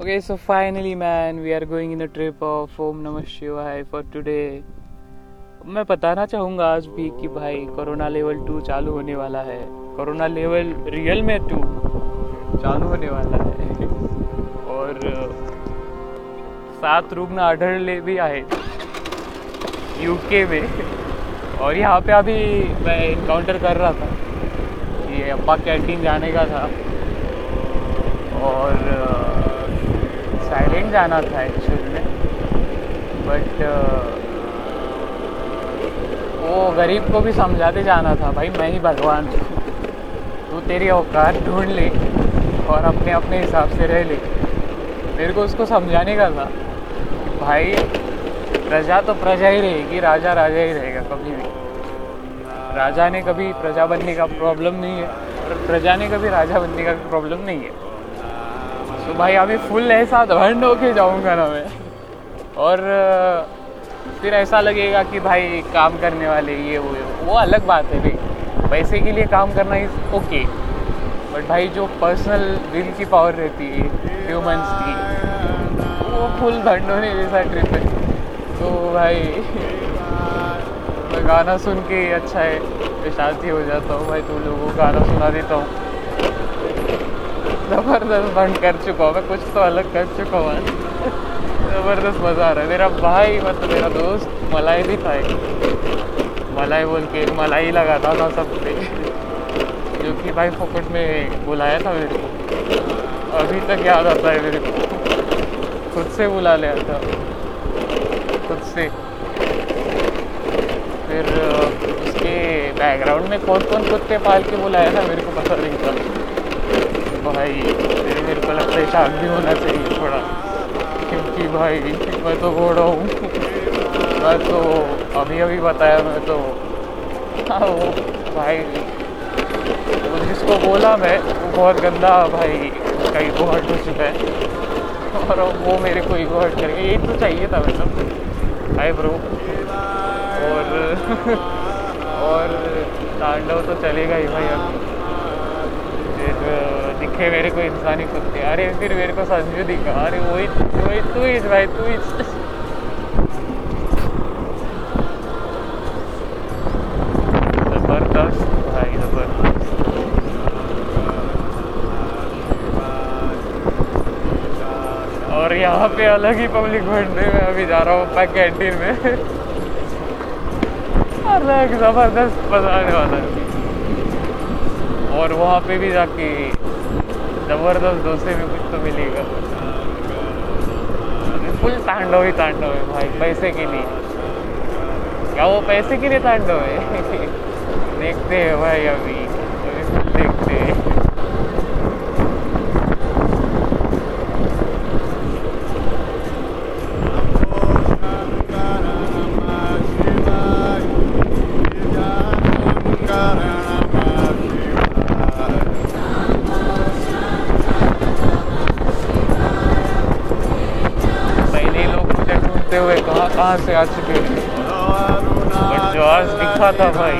Okay, so finally, man, we are going in a trip of Om Namah Shivaya for today. मैं बताना चाहूँगा आज भी कि भाई कोरोना लेवल टू चालू होने वाला है। कोरोना लेवल रियल में टू चालू होने वाला है। और सात रुग्ण आढळले भी आहेत यूके में। और यहाँ पे अभी मैं इनकाउंटर कर रहा था ये अप्पा कैंटीन जाने का था। और साइलेंट जाना था एक्चुअली में। बट वो गरीब को भी समझाते जाना था, भाई मैं ही भगवान हूँ। तू तेरी औकात ढूंढ ले और अपने अपने हिसाब से रह ले। मेरे को उसको समझाने का था। भाई, प्रजा तो प्रजा ही रहेगी, राजा राजा ही रहेगा कभी भी। राजा ने कभी प्रजा बनने का प्रॉब्लम नहीं है और प्रजा ने कभी राजा बनने का प्रॉब्लम नहीं है। तो भाई, अभी फुल ऐसा धंड होके जाऊँगा ना मैं। और फिर ऐसा लगेगा कि भाई, काम करने वाले, ये, वो वो अलग बात है भाई। पैसे के लिए काम करना इज़ ओके बट भाई, जो पर्सनल दिल की पावर रहती है ह्यूमंस की, वो फुल धंड होने जैसा ट्रिप है। तो भाई, मैं गाना सुन के अच्छा है शांति हो जाता हूँ भाई, तुम लोगों को गाना सुना देता हूँ। ज़बरदस्त बंद कर चुका हूँ, मैं कुछ तो अलग कर चुका हूँ। ज़बरदस्त मज़ा आ रहा है। मेरा भाई मतलब मेरा दोस्त, मलाई भी था एक। मलाई बोल के मलाई लगाता था सब पे। जो कि भाई फोकट में बुलाया था मेरे को। अभी तक याद आता है मेरे को। खुद से बुला लिया था। खुद से। फिर उसके बैकग्राउंड में कौन कौन कुत्ते पाल के बुलाया था मेरे को पता नहीं था। भाई, मेरे को लगता है शांत भी होना चाहिए थोड़ा। क्योंकि भाई, मैं तो घोड़ा हूँ। मैं तो अभी अभी बताया, मैं तो वो भाई। वो जिसको बोला मैं, वो बहुत गंदा भाई, उसका ईगो हर्ट हो चुका है। और वो मेरे को ईगो हर्ट करेंगे यही तो चाहिए था मैं मतलब हाय ब्रो। और और तांडव तो चलेगा ही भाई अभी फिर दिखे मेरे को इंसानी कुत्ते अरे फिर मेरे को संजू दिखा। अरे वही वही तू ही भाई, तू ज़बरदस्त और यहाँ पे अलग ही पब्लिक भंडे में अभी जा रहा हूँ पैक कैंटीन में। अलग ज़बरदस्त मज़ा आने वाला है। और वहाँ पे भी जाके ज़बरदस्त डोसे में कुछ तो मिलेगा। फुल तांडव ही तांडव है भाई, पैसे के लिए। क्या वो पैसे के लिए तांडव है? देखते हैं भाई अभी अभी। से आ चुके हैं। बट जो आज दिखा था भाई,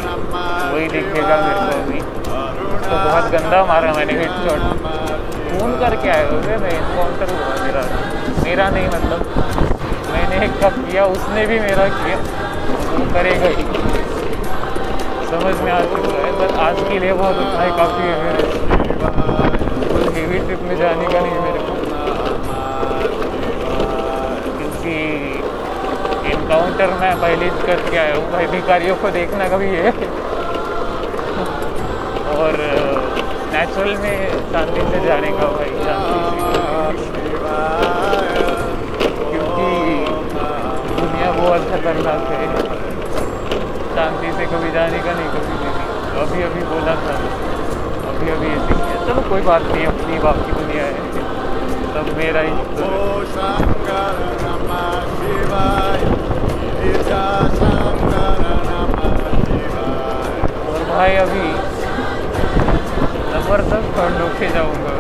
वही दिखेगा मेरे को अभी। तो बहुत गंदा मारा मैंने हिट शॉट फ़ोन करके आए हुए मैं इनकाउंटर हुआ मेरा। मेरा नहीं मतलब। मैंने एक कप किया, उसने भी मेरा किया। वो करेगा ही। समझ में आ चुका है बस आज के लिए बहुत उतना ही काफ़ी है मेरे हेवी ट्रिप में जाने का नहीं मेरे को इनकाउंटर मैं पहले करके आया हूँ। भाई भिखारियों को देखना कभी है। और नेचुरल में शांति से जाने का भाई क्योंकि दुनिया बहुत खतरनाक है। शांति से कभी जाने का नहीं, कभी नहीं। अभी अभी बोला था। अभी अभी ऐसे किया चलो, कोई बात नहीं, अपनी बाप की दुनिया है। सब मेरा ही। और भाई अभी ज़बरदस्त ठंड होके जाऊँगा।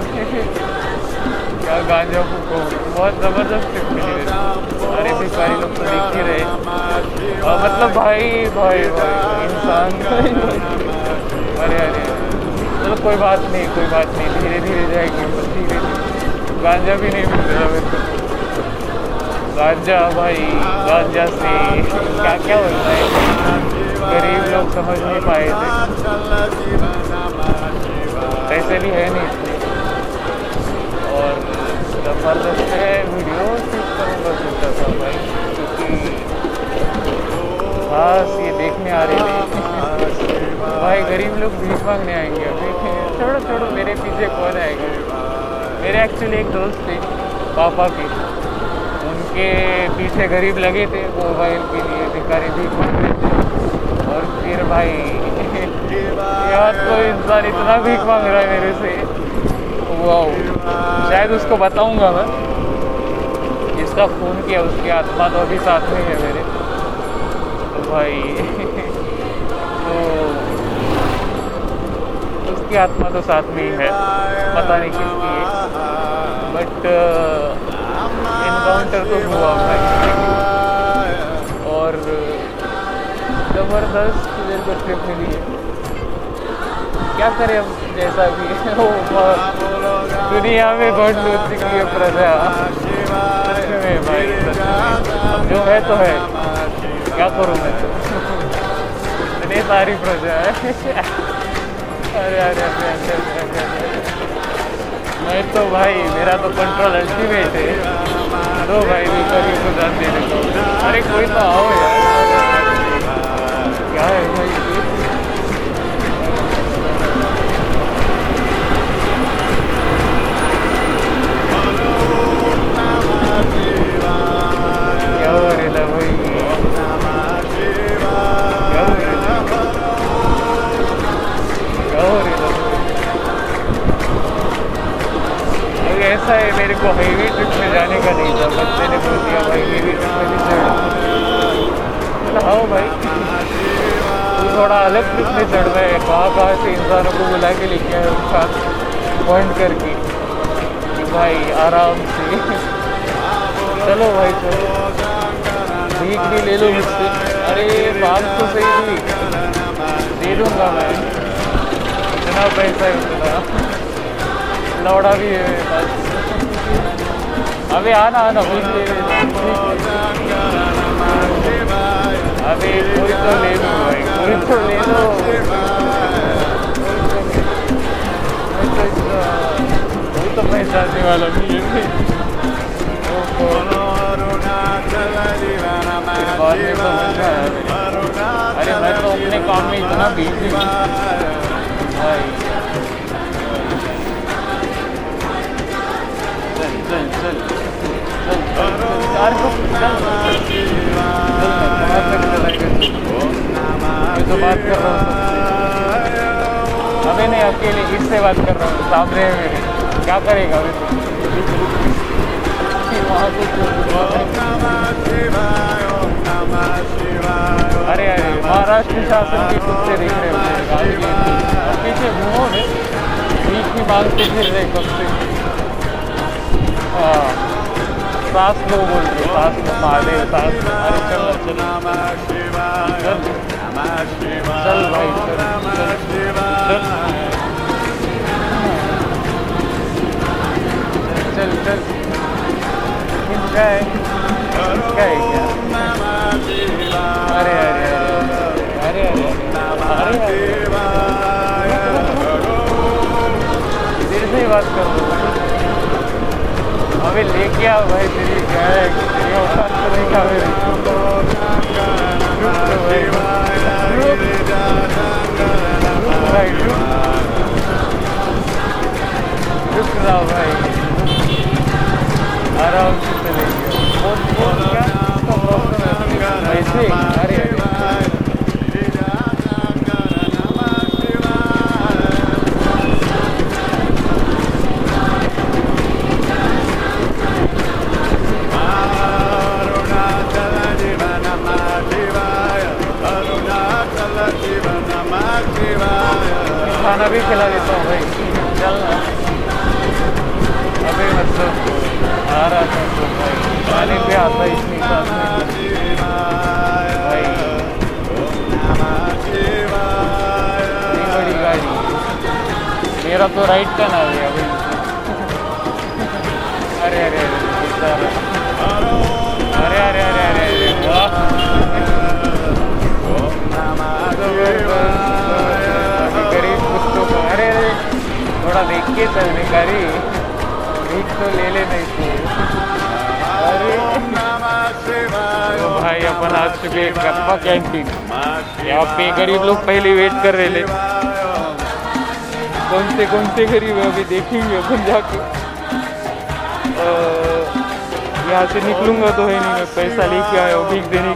क्या गांजा फूको? बहुत ज़बरदस्त ट्रिप अरे भिखारी लोग तो दिख ही रहे। और मतलब भाई भाई भाई इंसान। अरे अरे चलो, कोई बात नहीं, कोई बात नहीं। धीरे धीरे जाएगी धीरे धीरे गांजा भी नहीं मिल रहा मेरे को। गांजा भाई गांजा से क्या क्या होता है? गरीब लोग समझ नहीं पाए थे। पैसे भी है नहीं। और ज़बरदस्त है, वीडियो शूट था भाई, क्योंकि बस ये देखने आ रहे थे। भाई, गरीब लोग भीख मांगने आएँगे अभी। छोड़ो छोड़ो, मेरे पीछे कौन आएगा? मेरे एक्चुअली एक दोस्त थे, पापा के। उनके पीछे गरीब लगे थे मोबाइल के लिए, भिखारी थे। और फिर भाई, यार कोई इंसान इतना भीख मांग रहा है मेरे से। वाह शायद उसको बताऊँगा मैं। जिसका फ़ोन किया, उसकी आत्मा तो अभी साथ में है मेरे। तो भाई तो उसकी आत्मा तो साथ में ही है। पता नहीं किसकी है। बट इनकाउंटर तो हुआ भाई और ज़बरदस्त मेरे को ट्रिप मिली है। क्या करें अब जैसा भी दुनिया में बहुत लूटने की ये प्रजा। भाई जो है तो है। क्या करूँ मैं? इतनी सारी प्रजा है। अरे अरे अरे अरे अरे अरे। मैं तो भाई, मेरा तो कंट्रोल अल्टीमेट है। दो भाई कभी को जान देने को अरे कोई तो आओ यार। ऐसा है, मेरे को हेवी ट्रिप में जाने का नहीं था बच्चे ने बोल दिया, भाई हेवी ट्रिप में भी चढ़ हाँ भाई। तू थोड़ा अलग ट्रिप में चढ़ रहा है कहाँ कहाँ से इंसानों को बुला के लेके आए उनके पॉइंट करके। भाई, आराम से। चलो भाई, चलो। भीख भी ले लो मुझसे। अरे, बात तो सही थी। दे दूँगा मैं। इतना पैसा उतना लौड़ा भी है। पास आना आना कोई तो ले तो ले मैं तो तो वाला भी में में। अरे मैं तो अपने काम में इतना बिज़ी हूँ। भाई। मैं मैं तो बात कर रहा हूँ अबे नहीं अकेले इससे बात कर रहा हूँ सामने है मेरे क्या करेगा अरे अरे महाराष्ट्र शासन के कुत्ते दिख रहे और पीछे घूमो बीच की मांगते फिर रहे कब से हाँ सास लो बोल रहे सास लो महादेव सास लो अरे चल चल चल चल भाई चल चल चल चल चल है है क्या अरे अरे अरे अरे अरे अरे देर से ही बात कर दो अबे लेके आओ भाई तेरी बैग भाई। रुक भाई। आराम खाना भी खिला देता हूँ भाई। चल अबे मतलब आ रहा था तो भाई, पानी पे आता इतनी बड़ी गाड़ी। मेरा तो राइट का ना गया भाई। सारा अरे थोड़ा देख के चलने का रे भीख तो ले ले तू अरे तो भाई अपन आ चुके कैंटीन। यहाँ पे गरीब लोग पहले वेट कर रहे थे। कौन से कौन से गरीब है? अभी देखेंगे अपन जाके। यहाँ से निकलूँगा तो है नहीं मैं पैसा लेके आया हूँ भीख देने